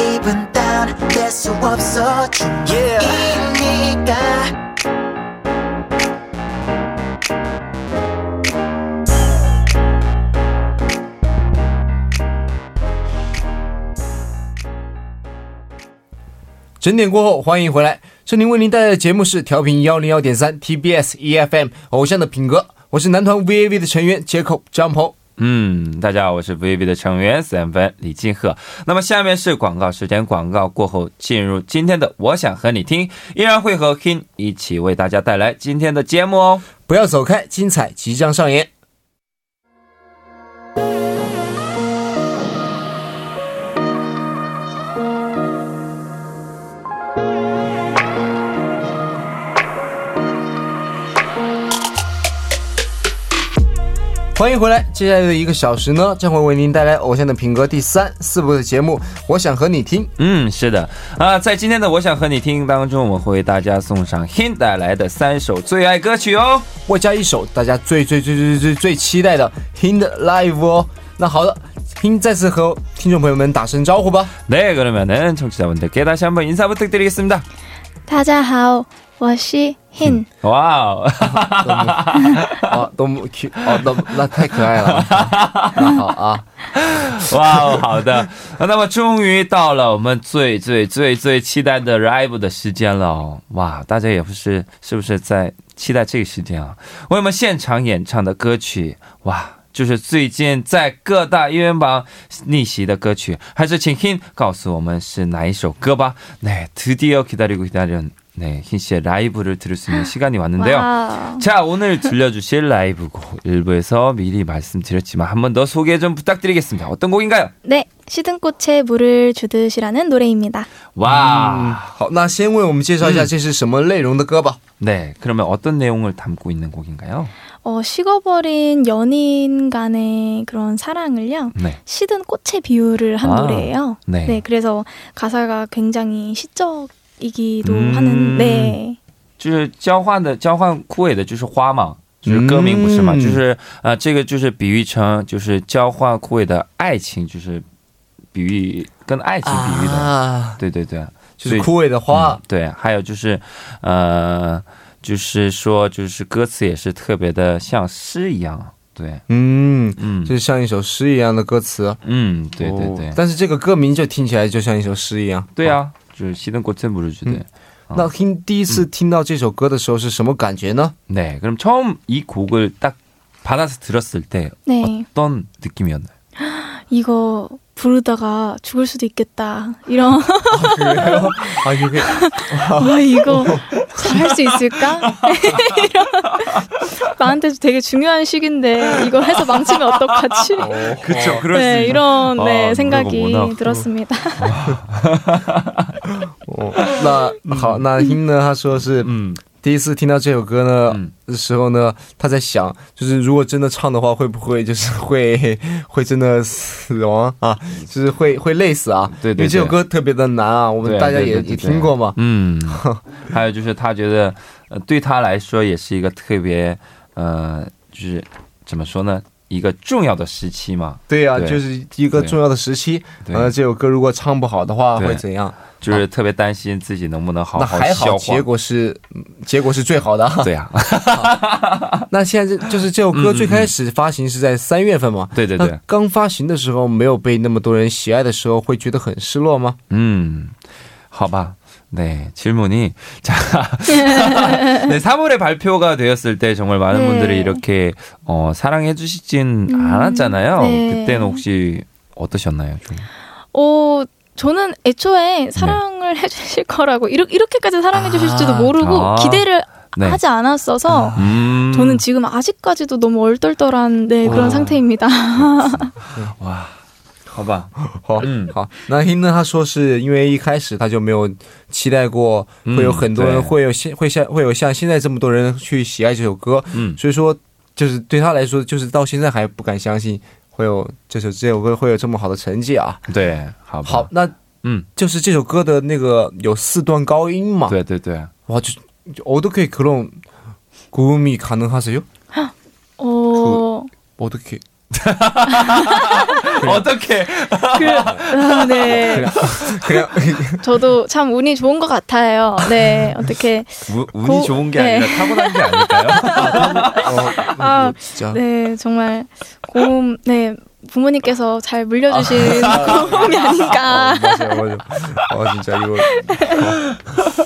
기분 다운 될수 없어 중이니까整点过后，欢迎回来。这里为您带来的节目是调频幺零幺点三 TBS EFM 偶像的品格，我是男团 VAV 的成员接口张鹏。 嗯，大家好，我是 VV 的成员三分李金鹤。那么下面是广告时间，广告过后进入今天的我想和你听，依然会和 King 一起为大家带来今天的节目哦。不要走开，精彩即将上演。欢迎回来，接下来的一个小时呢，将会为您带来《偶像的品格》第三、四部的节目。我想和你听，嗯，是的啊，在今天的我想和你听当中，我们会为大家送上 Hin 带来的三首最爱歌曲哦，外加一首大家最最最最最最期待的 Hin 的 Live 哦。那好的，Hin 再次和听众朋友们打声招呼吧。 네 그러면은 청취자분들께 다시 한번 인사 부탁드리겠습니다. 大家好， 我是 Hin。 와우. 啊，多么 Q 哦，那那太可爱了。那好啊，哇哦，好的，那么终于到了我们最最最最期待的 live 的时间了哦！哇，大家也不是是不是在期待这个时间啊？为我们现场演唱的歌曲，哇，就是最近在各大音乐榜逆袭的歌曲，还是请 Hin 告诉我们是哪一首歌吧？네드디어기다리고기다린 네힌씨의라이브를들을수있는시간이왔는데요 哇， 자, 오늘 들려주실 라이브곡 일부에서 미리 말씀드렸지만 한 번 더 소개 좀 부탁드리겠습니다. 어떤 곡인가요? 네, 시든 꽃에 물을 주듯이라는 노래입니다. 哇，好，那先为我们介绍一下这是什么内容的歌吧。 네, 그러면 어떤 내용을 담고 있는 곡인가요? 어, 식어버린 연인 간의 그런 사랑을요. 네, 시든 꽃에 비유를 한 아, 노래예요. 네. 그래서 가사가 굉장히 시적 이기도 음. 하는 네. 就是交换的交换枯萎的就是花嘛，就是歌名不是嘛，嗯就是呃这个就是比喻成就是交换枯萎的爱情，就是比喻跟爱情比喻的，啊，对对对，就是枯萎的花嗯。对，还有就是，呃，就是说，就是歌词也是特别的像诗一样，对，嗯，嗯就是像一首诗一样的歌词。嗯，对对对，哦但是这个歌名就听起来就像一首诗一样。对啊， 就是熄灯过真不是觉得嗯。那听第一次听到这首歌的时候是什么感觉呢？ 네, 그럼 처음 이 곡을 딱 받아서 들었을 때 네. 어떤 느낌이었나요? 이거 부르다가 죽을 수도 있겠다. 이런 그래요? 아 이게 와 이거 잘할 수 있을까? 이런 나한테도 되게 중요한 시기인데 이거 해서 망치면 어떡하지? 그쵸, 네 이런 네 아, 생각이 그러구나. 들었습니다. 哦，那好，那听呢？他说是嗯第一次听到这首歌呢嗯的时候呢，他在想，就是如果真的唱的话，会不会就是会 会真的死亡啊？就是会会累死啊？对对对因为这首歌特别的难啊，我们大家也也听过嘛。嗯，还有就是他觉得，呃，对他来说也是一个特别，呃，就是怎么说呢，一个重要的时期嘛，对呀、对就是一个重要的时期。对呃，这首歌如果唱不好的话，会怎样？就是特别担心自己能不能好那好还好，结。果是嗯结果是最好的。对 啊，那现在这就是这首歌最开始发行是在三月份嘛？对对对，刚发行的时候没有被那么多人喜爱的时候，会觉得很失落吗？ 음, 好吧. 네, 질문이. 자, 네, 3월에 발표가 되었을 때 정말 많은 네. 분들이 이렇게, 어, 사랑해 주시진 음, 않았잖아요. 네. 그때는 혹시 어떠셨나요? 좀? 어 저는 애초에 네. 사랑을 해주실 거라고 이렇, 이렇게까지 사랑해 주실지도 모르고 아. 기대를 네. 하지 않았어서 음, 저는 지금 아직까지도 너무 얼떨떨한 네, 그런 와. 상태입니다. 와, 好吧。好嗯。好。那听呢他说是因为一开始他就没有期待过会有很多人会有现会像会有像现在这么多人去喜爱这首歌嗯。所以说就是对他来说就是到现在还不敢相信会有这首这首歌会有这么好的成绩啊。对好好那嗯。就是这首歌的那个有四段高音嘛。对对对。哇就我都可以克隆古米卡능하斯哟。哈哦。我都可以。 어떻게? 그, 아, 네. 그냥 저도 참 운이 좋은 것 같아요. 네, 어떻게 우, 운이 고- 좋은 게 네. 아니라 타고난 게 아닐까요? 어, 아, 이거 진짜 네 정말 고음 네 부모님께서 잘 물려주신 고음이 아닌가. 어, 맞아요, 맞아요. 어, 진짜 이거 어,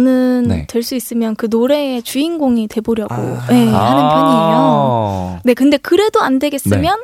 는 네. 될 수 있으면 그 노래의 주인공이 돼보려고 아. 네, 하는 편이에요. 아. 네, 근데 그래도 안 되겠으면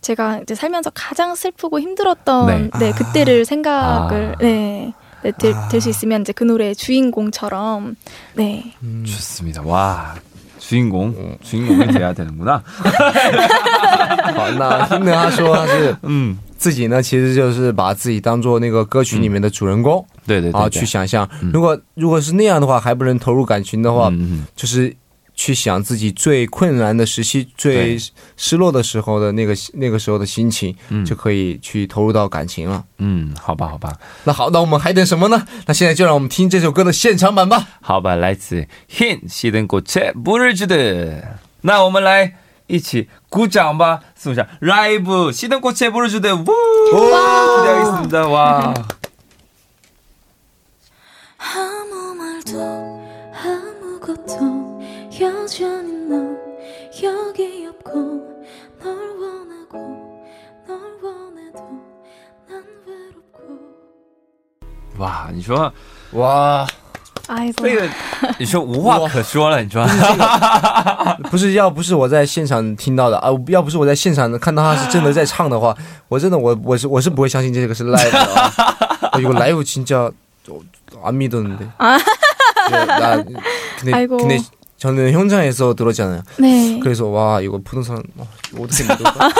제가 이제 살면서 가장 슬프고 힘들었던 네. 네, 아. 그때를 생각을 아. 네. 네, 될 수 있으면 이제 그 노래의 주인공처럼 네. 좋습니다. 와. 주인공, 주인공이 돼야 되는구나. 好，那 Hin 他说他是嗯，自己呢，其实就是把自己当做那个歌曲里面的主人公 对对对啊，对去想象嗯。如果如果是那样的话，还不能投入感情的话，嗯就是去想自己最困难的时期、最失落的时候的那个那个时候的心情，嗯就可以去投入到感情了。嗯，好吧，好吧，那好，那我们还等什么呢？那现在就让我们听这首歌的现场版吧。好吧，来自 Hin 西登国切不日之的，那我们来一起鼓掌吧，送上 라이브 시登国切不日之的，呜， 기대하겠습니다. 와. 아무 말도 아무것도 여전히 넌 여기 없고 널 원하고 널 원해도 난 외롭고 哇，你说哇， 아이고. 这个，你说无话可说了，你说？啊不是要不是我在现场听到的啊，要不是我在现场看到他是真的在唱的话，我真的我我是我是不会相信这个是 live 的啊。어, 이거 라이브 진짜 어, 안 믿었는데. 아. 네, 나 근데 아이고. 근데 저는 현장에서 들었잖아요. 네. 그래서 와 이거 부동산 어, 이거 어떻게 믿을까?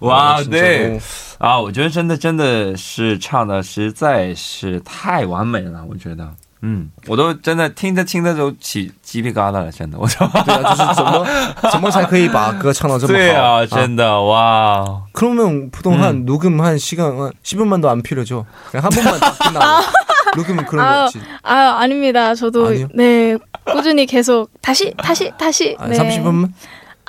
哇， 진짜 对 너무 啊，我觉得真的真的是唱的实在是太完美了，我觉得。 嗯，我都真的听着听着都起鸡皮疙瘩了，真的，我说。对啊，就是怎么怎么才可以把歌唱到这么好？对啊，真的哇！ 그러면 부동산 녹음한 시간 한 10분만도 안 필요죠. 그냥 한 번만 딱 끝나고 녹음 그런 거 아, 없지. 아 아닙니다. 저도 아니요? 네 꾸준히 계속 다시 다시 다시 아, 네. 30분만?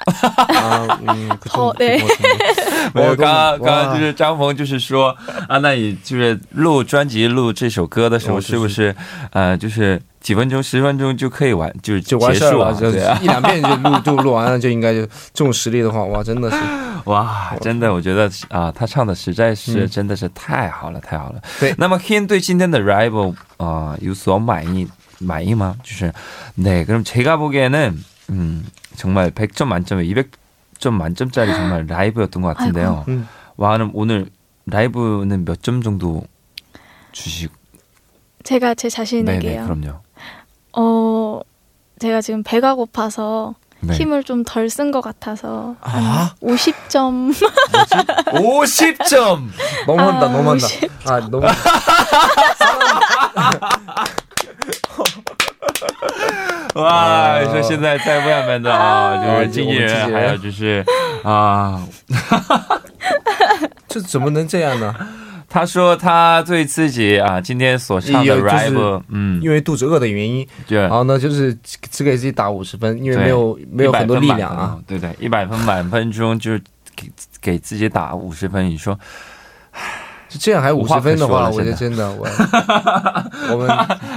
아, 음, 그 어, 좀, 네. 될것 같은데. 没有， 어, 刚刚 너무- 刚刚 와. 就是张鹏，就是说啊，那你就是录专辑、录这首歌的时候，哦就是是不是呃，就是几分钟、十分钟就可以完，就是就完结束啊？事儿了，就对啊，一两遍就录就录完了，就应该就这种实力的话，哇，真的是哇，真的，我觉得啊，他唱的实在是嗯真的是太好了，太好了。对那么 Hin 对今天的 Rival 啊、有所满意满意吗？就是네 그럼 제가 보기에는 음 정말 100점 만점에 200점 만점짜리 정말 라이브였던 것 같은데요. 음. 와, 그럼 오늘 라이브는 몇 점 정도 주시고? 제가 제 자신에게요. 그럼요. 어 제가 지금 배가 고파서 네. 힘을 좀 덜 쓴 것 같아서 아. 50점 50점! 너무한다, 아, 너무한다. 오십. 아, 너무 아. 哇，说现在在外面的 啊，就是啊经纪人，还有就是啊，这怎么能这样呢？他说他对自己啊今天所唱的有就是 rap，嗯，因为肚子饿的原因，对。然，后呢，就是只给自己打五十分，因为没有没有很多力量100分满分啊哦。，对对，一百分满分中就是给给自己打五十分，你说就这样还五十分的话，我觉得真真的，我我们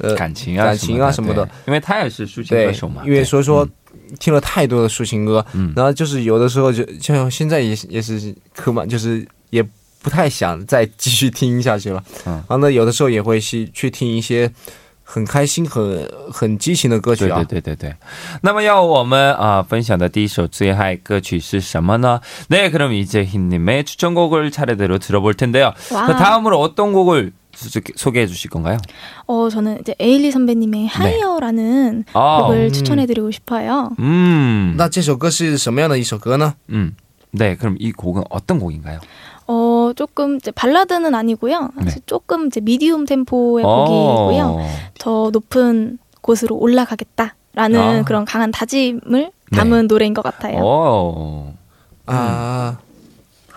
呃感情啊，感情啊什么的对，因为他也是抒情歌对手嘛，，因为对所以说听了太多的抒情歌，嗯然后就是有的时候就像现在也是也是刻满，就是也不太想再继续听下去了。嗯然后呢，有的时候也会去去听一些很开心、很很激情的歌曲对啊。对对对对。那么要我们啊、分享的第一首最嗨歌曲是什么呢？네 그럼 이제 흰님의 추천곡을 차례대로 들어볼 텐데요. 와. 그 다음으로 어떤 곡을 소- 소개해 주실 건가요? 어, 저는 이제 에일리 선배님의 하이어라는 아, 곡을 음. 추천해드리고 싶어요. 음, 那这首歌是什么样的一首歌呢？ 음, 네, 그럼 이 곡은 어떤 곡인가요? 어, 조금 이제 발라드는 아니고요. 네. 조금 이제 미디움 템포의 곡이고요. 어, 더 높은 곳으로 올라가겠다라는 아. 그런 강한 다짐을 담은 노래인 것 같아요. 어, 啊，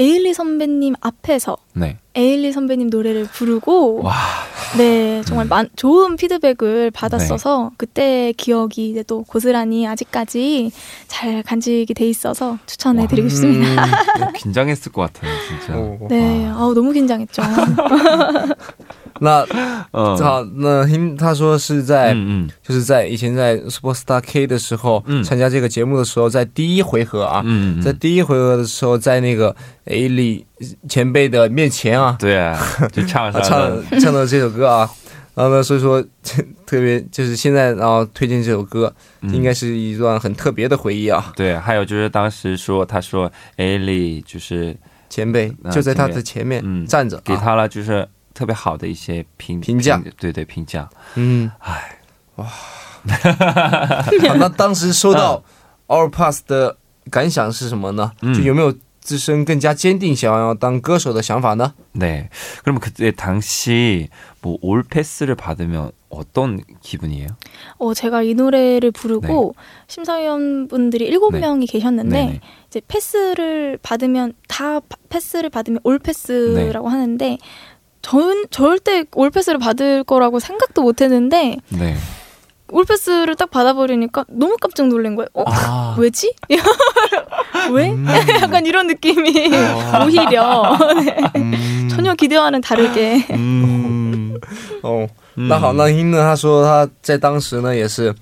에일리 선배님 앞에서 네. 에일리 선배님 노래를 부르고 와. 네 정말 만, 좋은 피드백을 네. 받았어서 그때 기억이 이제 또 고스란히 아직까지 잘 간직이 돼 있어서 추천해드리고 싶습니다. 어, 긴장했을 것 같아요, 진짜. 哦， 네, 아우 너무 긴장했죠. 那嗯，好，那听他说是在，嗯嗯，就是在以前在 Super Star K 的时候，嗯，参加这个节目的时候，在第一回合啊，嗯，在第一回合的时候，在那个 Ali 前辈的面前啊，对啊，就唱 唱唱的这首歌啊，然后呢，所以说 特别就是现在然后推荐这首歌，应该是一段很特别的回忆啊。对，还有就是当时说他说 Ali 就是前辈就在他的前面站着，给他了就是。特别好的一些评评价，对对评价。嗯，唉，好，那当时收到 Our Pass 的感想是什么呢？嗯就有没有自身更加坚定想要当歌手的想法呢？ 네. 그러면 그때 당시 뭐 올 패스를 받으면 어떤 기분이에요? 어, 제가 이 노래를 부르고 심사위원분들이 일곱 네. 명이 계셨는데 네네. 이제 패스를 받으면 다 파- 패스를 받으면 올 패스라고 네. 하는데 전 절대 올 패스를 받을 거라고 생각도 못 했는데 네. 올 패스를 딱 받아버리니까 너무 깜짝 놀란 거예요. 어? 아. 왜지? 왜? 음. 약간 이런 느낌이 오히려 네. 전혀 기대와는 다르게 음. 哦，那好，那英呢？他说他在当时呢也是。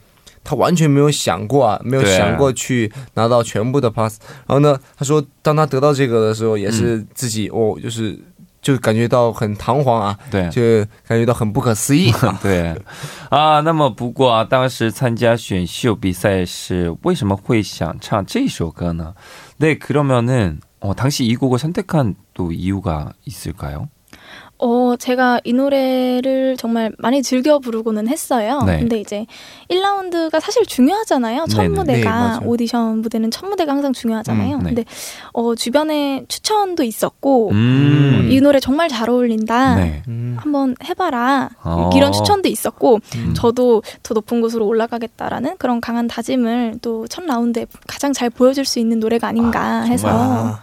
他完全没有想过啊，没有对啊想过去拿到全部的 pass。然后呢，他说当他得到这个的时候，也是自己、哦，就是 就感觉到很堂皇啊，对。就感觉到很不可思议啊对啊，那么不过啊，当时参加选秀比赛是为什么会想唱这首歌呢？네 그러면은 어, 당시 이 곡을 선택한 또 이유가 있을까요? 어, 제가 이 노래를 정말 많이 즐겨 부르고는 했어요. 네. 근데 이제 1라운드가 사실 중요하잖아요. 첫 네네. 무대가 네. 오디션 무대는 첫 무대가 항상 중요하잖아요. 음, 네. 근데 어, 주변에 추천도 있었고 음. 이 노래 정말 잘 어울린다. 네. 음 한번 해봐라. 어. 이런 추천도 있었고 음. 저도 더 높은 곳으로 올라가겠다라는 그런 강한 다짐을 또 첫 라운드에 가장 잘 보여줄 수 있는 노래가 아닌가 아, 해서 아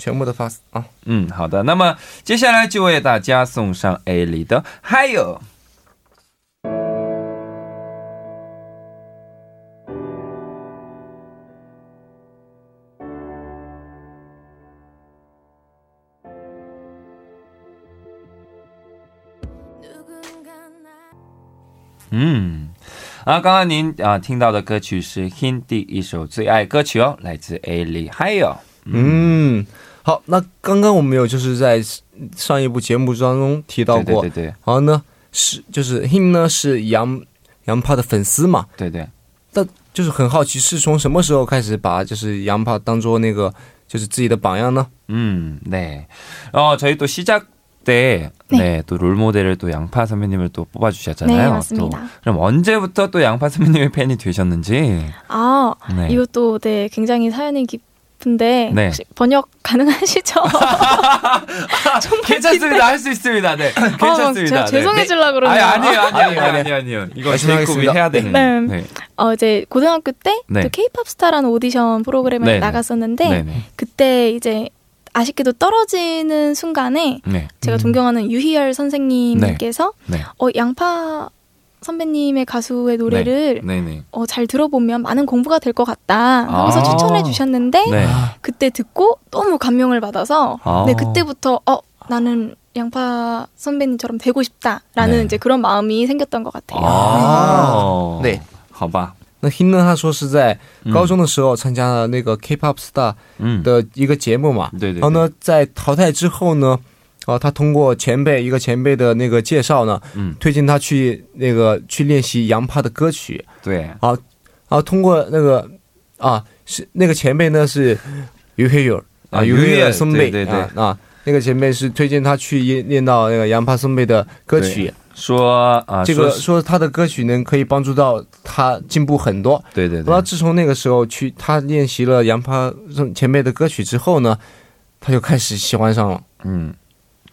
全部的 pass 啊。嗯，好的。那么接下来就为大家送上 A 里的《还有》。嗯，啊，刚刚您啊听到的歌曲是 Hindi 一首最爱歌曲哦，来自 A 里，还有。嗯，好，那刚刚我们有就是在上一部节目当中提到过，对对对对然后呢是就是 him 呢是杨杨帕的粉丝嘛，对对。就是很好奇是从什么时候开始把就是杨帕当做那个就是自己的榜样呢？ 음, 네. 어, 저희 또 시작 때, 네, 네. 또 롤모델을 또 양파 선배님을 또 뽑아주셨잖아요. 네, 또 맞습니다. 그럼 언제부터 또 양파 선배님의 팬이 되셨는지. 아, 네. 이것도 네 굉장히 사연이 깊 은데 네. 혹시 번역 가능하시죠? 괜찮습니다. 할 수 있습니다. 네. 아, 막 괜찮습니다. 제가 네. 죄송해지려 그러네요. 아니, 아니에요, 아니에요, 아니에요, 아니에요. 이거 말씀하겠습니다. 제이콥이 해야 되는. 네. 네. 어, 이제 고등학교 때 네. 또 K-팝 스타라는 오디션 프로그램에 네네. 나갔었는데 네네. 그때 이제 아쉽게도 떨어지는 순간에 네. 제가 존경하는 유희열 선생님께서 네. 어, 양파 선배님의 가수의 노래를 네네. 어, 잘 들어보면 많은 공부가 될 것 같다 하면서 아. 추천해 주셨는데 네. 그때 듣고 너무 감명을 받아서 아. 네 그때부터 어 나는 양파 선배님처럼 되고 싶다라는 네. 이제 그런 마음이 생겼던 것 같아요. 아. 네. 好吧.那 him 呢他说是在嗯高中的时候参加了那个 K-pop star 嗯.的一个节目嘛，对对对然后呢在淘汰之后呢， 啊，他通过前辈一个前辈的那个介绍呢，嗯。推荐他去那个去练习杨帕的歌曲，对.然后通过那个啊是那个前辈呢是于黑友啊啊于黑友松贝对对对。啊啊那个前辈是推荐他去练练到那个杨帕松贝的歌曲，说啊，这个说说他的歌曲能可以帮助到他进步很多。对对对。然后，自从那个时候去他练习了杨帕前辈的歌曲之后呢，他就开始喜欢上了，嗯，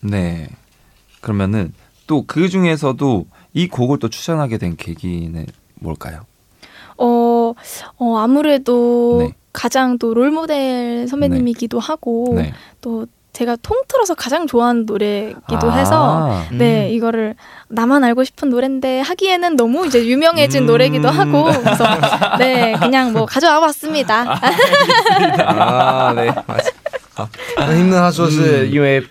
네. 그러면은 또 그 중에서도 이 곡을 또 추천하게 된 계기는 뭘까요? 어, 어, 아무래도 네. 가장 또 롤모델 선배님이기도 하고 네. 또 제가 통틀어서 가장 좋아하는 노래기도 아, 해서 네 이거를 나만 알고 싶은 노래인데 하기에는 너무 이제 유명해진 음. 노래기도 하고 그래서 네 그냥 뭐 가져와 봤습니다. 啊，对，好，那听呢？他说是因为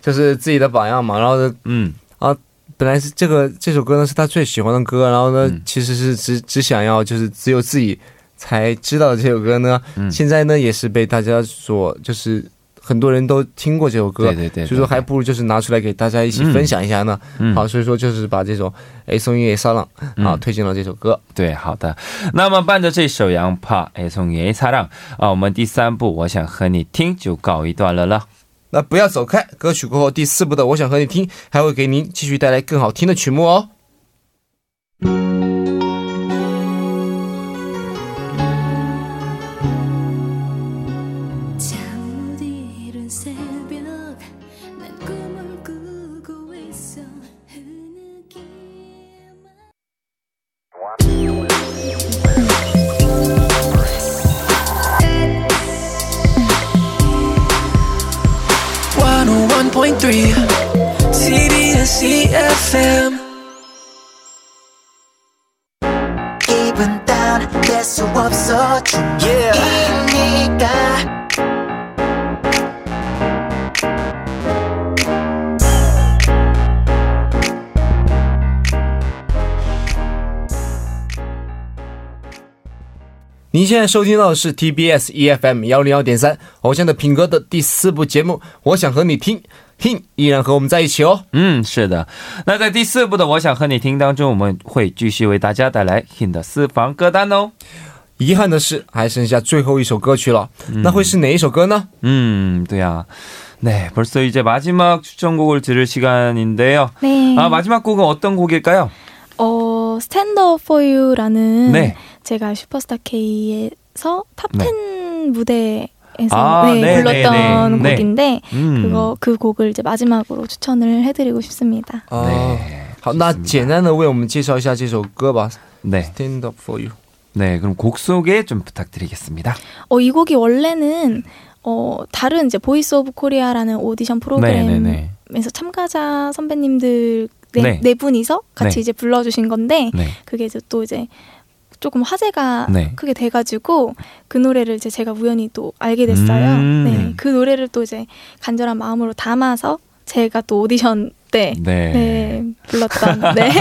就是自己的榜样嘛，然后呢，嗯，啊.本来是这个这首歌呢是他最喜欢的歌，然后呢，嗯其实是只只想要就是只有自己才知道这首歌呢，嗯现在呢也是被大家所就是很多人都听过这首歌，对对对对所以说还不如就是拿出来给大家一起分享一下呢。嗯好，所以说就是把这首《A 送音乐沙浪》啊嗯推荐了这首歌。对，好的。那么伴着这首杨帕爱送给擦浪啊，我们第三部我想和你听就告一段落了。那不要走开，歌曲过后第四部的《我想和你听》还会给您继续带来更好听的曲目哦。现在收听到的是 TBS EFM 幺零幺点三偶像的品格的第四部节目，我想和你听，Hin 依然和我们在一起哦。嗯，是的。那在第四部的《我想和你听》当中，我们会继续为大家带来 Hin 的私房歌单哦。遗憾的是，还剩下最后一首歌曲了，那会是哪一首歌呢？ 음, 또야. 네, 벌써 이제 마지막 추천곡을 들을 시간인데요. 네. 아, 마지막 곡은 어떤 곡일까요? 어 Stand Up For You라는 네. 제가 슈퍼스타 K에서 탑 네. 10 무대에서 아, 네, 네, 불렀던 네, 네. 곡인데 음. 그거 그 곡을 이제 마지막으로 추천을 해드리고 싶습니다. 哦， 네. 好，那简单的为我们介绍一下这首歌吧， 네. 《Stand Up For You》。 네, 그럼 곡 소개 좀 부탁드리겠습니다. 어, 이 곡이 원래는 어, 다른 이제 보이스 오브 코리아라는 오디션 프로그램에서 네네네. 참가자 선배님들 네, 네. 네 분이서 같이 네. 이제 불러주신 건데 네. 그게 이제 또 이제 조금 화제가 네. 크게 돼가지고 그 노래를 이제 제가 우연히 또 알게 됐어요. 음. 네, 그 노래를 또 이제 간절한 마음으로 담아서 제가 또 오디션 때 네. 네, 불렀던 네.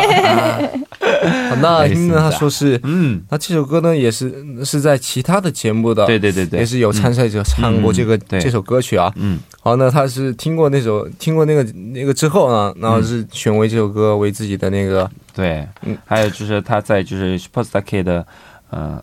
好那听呢，他说是，嗯，那这首歌呢也是是在其他的节目的，对对对对，也是有参赛者唱过这个、嗯对这首歌曲啊。嗯好，那他是听过那首听过那个那个之后呢，然后是选为这首歌为自己的那个，对，嗯还有就是他在就是 Superstar K 的呃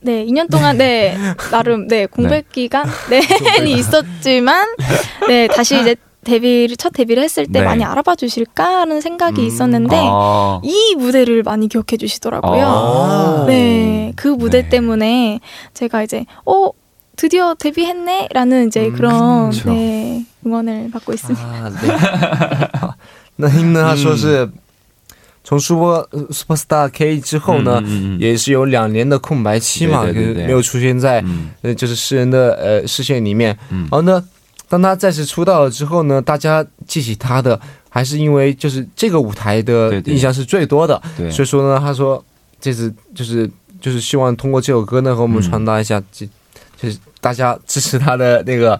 네, 2년 동안 네 나름 네 공백 기간 네이 있었지만 네 다시 이제 데뷔를 첫 데뷔를 했을 때 네. 많이 알아봐 주실까 하는 생각이 음. 있었는데 아. 이 무대를 많이 기억해 주시더라고요. 아. 네, 그 무대 네. 때문에 제가 이제 어 드디어 데뷔했네라는 이제 음, 그런 그쵸. 네 응원을 받고 있습니다. 啊，对。好那听呢，他说是 从 Super Superstar K 之后呢，嗯嗯嗯也是有两年的空白期嘛，对对对对就是没有出现在嗯。呃就是世人的呃视线里面。嗯。然后呢，当他再次出道了之后呢，大家记起他的还是因为就是这个舞台的印象是最多的。对，所以说呢，他说这次就是就是希望通过这首歌呢，和我们嗯。传达一下，这、就是大家支持他的那个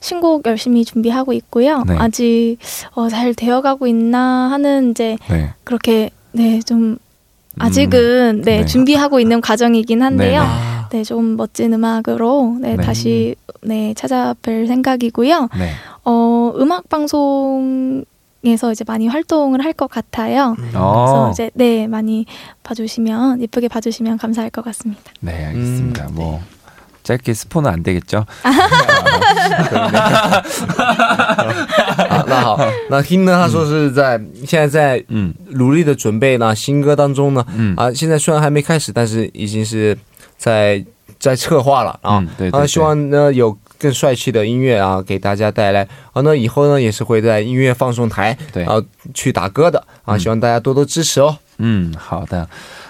신곡 열심히 준비하고 있고요. 네. 아직 어, 잘 되어가고 있나 하는 이제 네, 그렇게 네, 좀 아직은 네, 네. 준비하고 있는 과정이긴 한데요. 네, 아, 네, 좀 멋진 음악으로 네, 네. 다시 네, 찾아뵐 생각이고요. 네, 어, 음악 방송 에서 이제 많이 활동을 할 것 같아요. 그래서 어, 이제 네, 많이 봐주시면 예쁘게 봐주시면 감사할 것 같습니다. 네, 알겠습니다. 음, 뭐 짧게 스포는 안 되겠죠? 好，那好，那 Him 呢？他说是在现在在嗯努力的准备呢新歌当中呢。嗯啊，现在虽然还没开始，但是已经是在在策划了啊。嗯对对对啊，希望呢有更帅气的音乐啊给大家带来。啊，那以后呢也是会在音乐放送台对啊去打歌的啊，嗯希望大家多多支持哦。嗯，好的，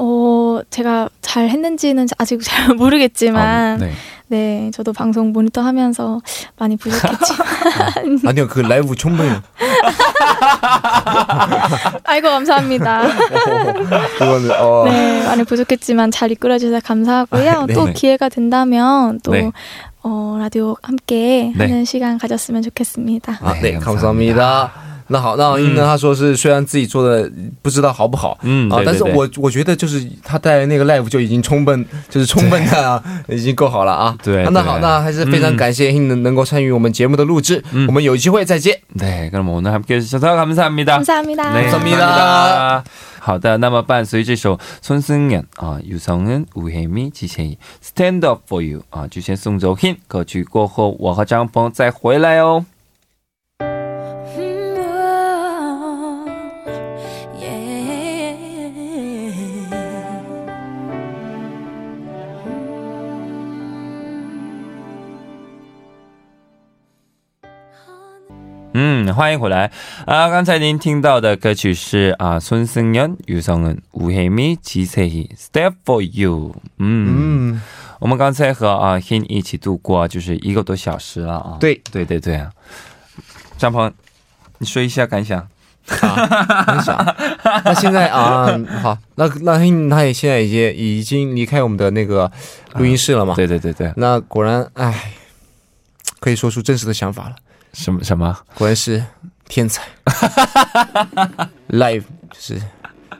어, 제가 잘 했는지는 아직 잘 모르겠지만, 아, 네. 네. 저도 방송 모니터 하면서 많이 부족했지만. 아, 니요그 라이브 총무요. 아이고, 감사합니다. 오, 어. 네, 많이 부족했지만 잘 이끌어주셔서 감사하고요. 아, 네, 또 네. 기회가 된다면 또, 네. 어, 라디오 함께 하는 시간 가졌으면 좋겠습니다. 아, 네, 감사합니다. 감사합니다. 那好，那英呢？他说是虽然自己做的不知道好不好，嗯对，啊但是对对我我觉得就是他带来那个 live 就已经充分，就是充分的啊，已经够好了啊。对对啊那好，那还是非常感谢英能能够参与我们节目的录制，我们有机会再见。 네, 그럼 오늘 함께 해주셔서 감사합니다. 감사합니다. 네, 감사합니다. 好的，那么伴随这首孙승연啊、유성은、吴黑咪、季贤怡《Stand Up for You》啊，就先送走 Hin 歌曲过后，我和张鹏再回来哦。 嗯，欢迎回来啊！刚才您听到的歌曲是啊，孙승연、유성은、吴黑咪、吉세희 Step for You。嗯，嗯，我们刚才和啊 Hin 一起度过就是一个多小时了啊。对对对对啊，张鹏，你说一下感想。很想。那现在啊，好，那那他也现在已经已经离开我们的那个录音室了嘛？对对对对，那果然，哎，可以说出真实的想法了。 什么什么？果然是天才，live 就是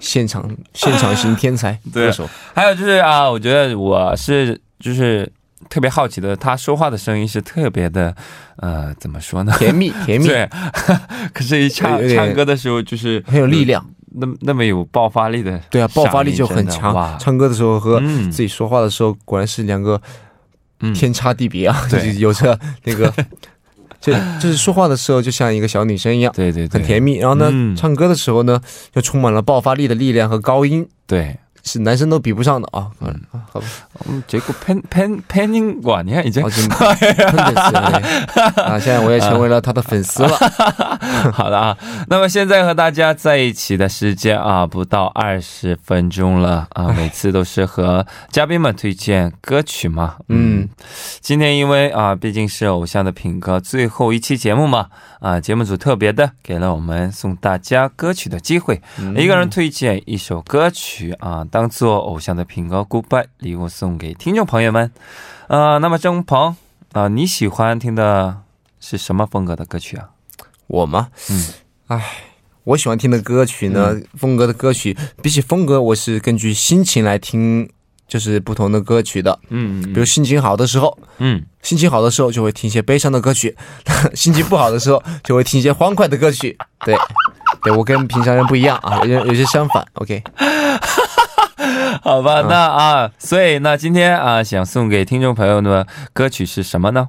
现场现场型天才歌手。还有就是啊，我觉得我是就是特别好奇的，他说话的声音是特别的，呃，怎么说呢？甜蜜 甜蜜，对，可是，一唱唱歌的时候就是很有力，量。那那么有爆发力的，对啊，爆发力就很强。哇，唱歌的时候和嗯自己说话的时候，果然是两个嗯天差地别啊！对 就是有着那个，就 就是说话的时候就像一个小女生一样，对对对，很甜蜜。然后呢，嗯唱歌的时候呢，又充满了爆发力的力量和高音，对。是男生都比不上的啊！嗯，好吧， 음, 제거 팬, 팬, 팬인 거 아니야, 이제? 好，真很粉丝对啊！现在我也成为了他的粉丝了。好的啊，那么现在和大家在一起的时间啊，不到二十分钟了啊，每次都是和嘉宾们推荐歌曲嘛。嗯，嗯，今天因为啊，毕竟是偶像的品格最后一期节目嘛，啊，节目组特别的给了我们送大家歌曲的机会，一个人推荐一首歌曲啊， 当做偶像的品格 goodbye 礼物送给听众朋友们。呃，那么郑鹏啊，你喜欢听的是什么风格的歌曲啊？我吗？嗯，唉，我喜欢听的歌曲呢，风格的歌曲，比起风格，我是根据心情来听，就是不同的歌曲的。嗯，比如心情好的时候，嗯，心情好的时候就会听一些悲伤的歌曲，心情不好的时候就会听一些欢快的歌曲。对，对我跟平常人不一样啊，有有些相反。OK，好吧，那啊，所以那今天啊，想送给听众朋友的歌曲是什么呢？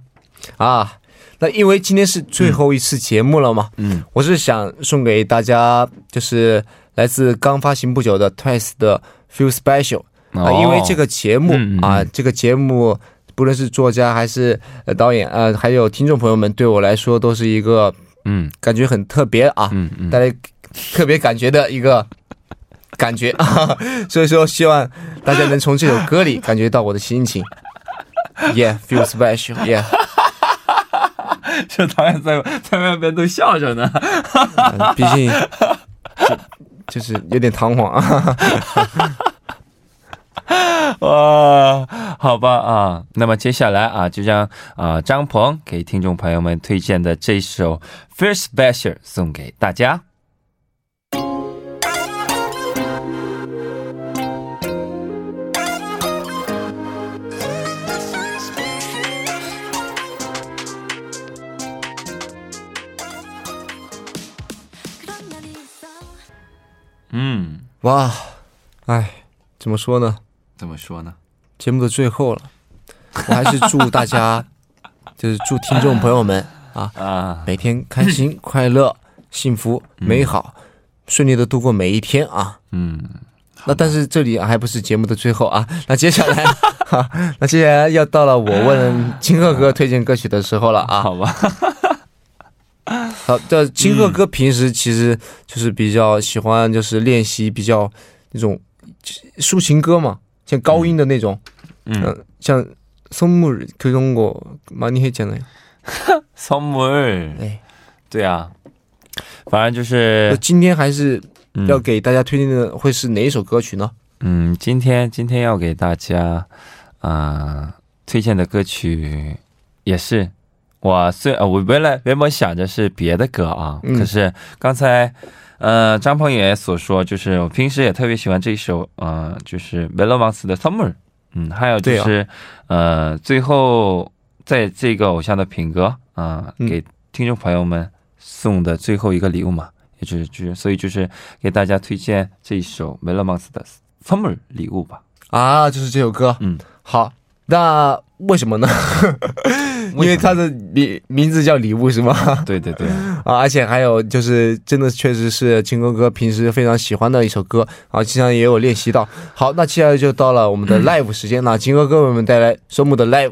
啊，那因为今天是最后一次节目了嘛，嗯。我是想送给大家，就是来自刚发行不久的 Twice 的 Feel Special 啊，因为这个节目啊，这个节目不论是作家还是呃导演呃，还有听众朋友们，对我来说都是一个嗯。感觉很特别啊，嗯嗯，带来特别感觉的一个感觉啊，所以说希望大家能从这首歌里感觉到我的心情。Yeah, feel special. Yeah，这导演在在外边都笑着呢。呃毕竟就就是有点堂皇啊。哇，好吧啊，那么接下来啊，就让啊张鹏给听众朋友们推荐的这首《First Special》送给大家。嗯，哇，哎，怎么说呢？怎么说呢？节目的最后了，我还是祝大家，就是祝听众朋友们啊，啊，每天开心、快乐、幸福、美好、顺利的度过每一天啊。嗯，那但是这里还不是节目的最后啊，那接下来，哈，那接下来要到了我问金鹤哥推荐歌曲的时候了啊。好吧，好，这金鹤哥平时其实就是比较喜欢就是练习比较那种抒情歌嘛，像高音的那种，嗯，嗯，像松木그런거많이했잖아요。 선물， 哎，对啊，反正就那是今天还是嗯要给大家推荐的会是哪一首歌曲呢？嗯，今天今天要给大家啊、推荐的歌曲也是 我虽呃我原来原本想着是别的歌啊，嗯。可是刚才呃张鹏也所说，就是我平时也特别喜欢这一首呃就是 Melomonks 的 Summer，嗯，还有就是、呃最后在这个偶像的品格啊、嗯。给听众朋友们送的最后一个礼物嘛，也就是就是所以就是给大家推荐这一首 Melomonks 的 Summer 礼物吧。啊，就是这首歌。嗯，好，那 为什么呢？因为它的名名字叫礼物是吗？对对对，啊，而且还有就是，真的确实是金哥哥平时非常喜欢的一首歌啊，经常也有练习到。好，那接下来就到了我们的 live 时间了，金哥哥为我们带来双木的 live。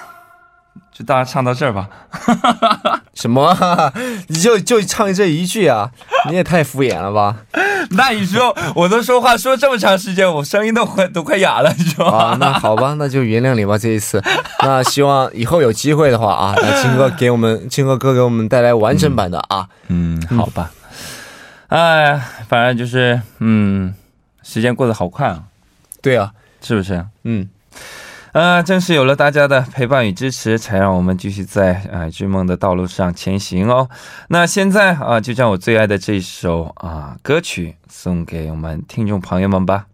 就大家唱到这儿吧。什么啊？你就就唱这一句啊？你也太敷衍了吧？那你说我都说话说这么长时间，我声音都快都快哑了，你说？啊，那好吧，那就原谅你吧这一次。那希望以后有机会的话啊，那青哥给我们青哥哥给我们带来完整版的啊。嗯，好吧。哎，反正就是，嗯，时间过得好快啊，对啊，是不是？嗯，啊，正是有了大家的陪伴与支持，才让我们继续在呃追梦的道路上前行哦。那现在啊、就将我最爱的这首啊、歌曲送给我们听众朋友们吧。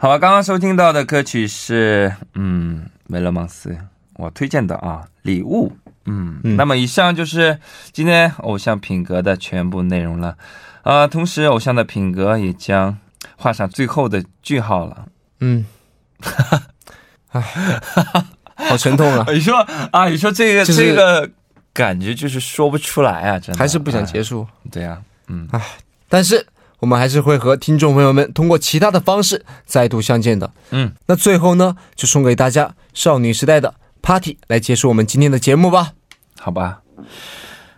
好吧，刚刚收听到的歌曲是嗯梅勒芒斯我推荐的啊礼物。嗯，嗯那么以上就是今天偶像品格的全部内容了。呃，同时偶像的品格也将画上最后的句号了。嗯，唉，好沉痛啊，你说啊，你说这个、就是这个感觉就是说不出来啊，真的还是不想哎结束。对呀、嗯，但是我们还是会和听众朋友们通过其他的方式再度相见的。嗯，那最后呢，就送给大家少女时代的 Party 来结束我们今天的节目吧。好吧。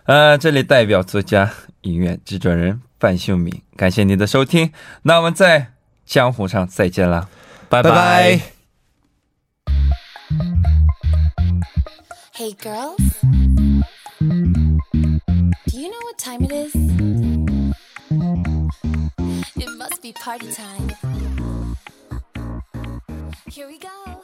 呃，这里代表作家、音乐制作人范秀敏，感谢你的收听。那我们在江湖上再见了，拜拜拜。Hey girls, do you know what time it is? Be party time. Here we go.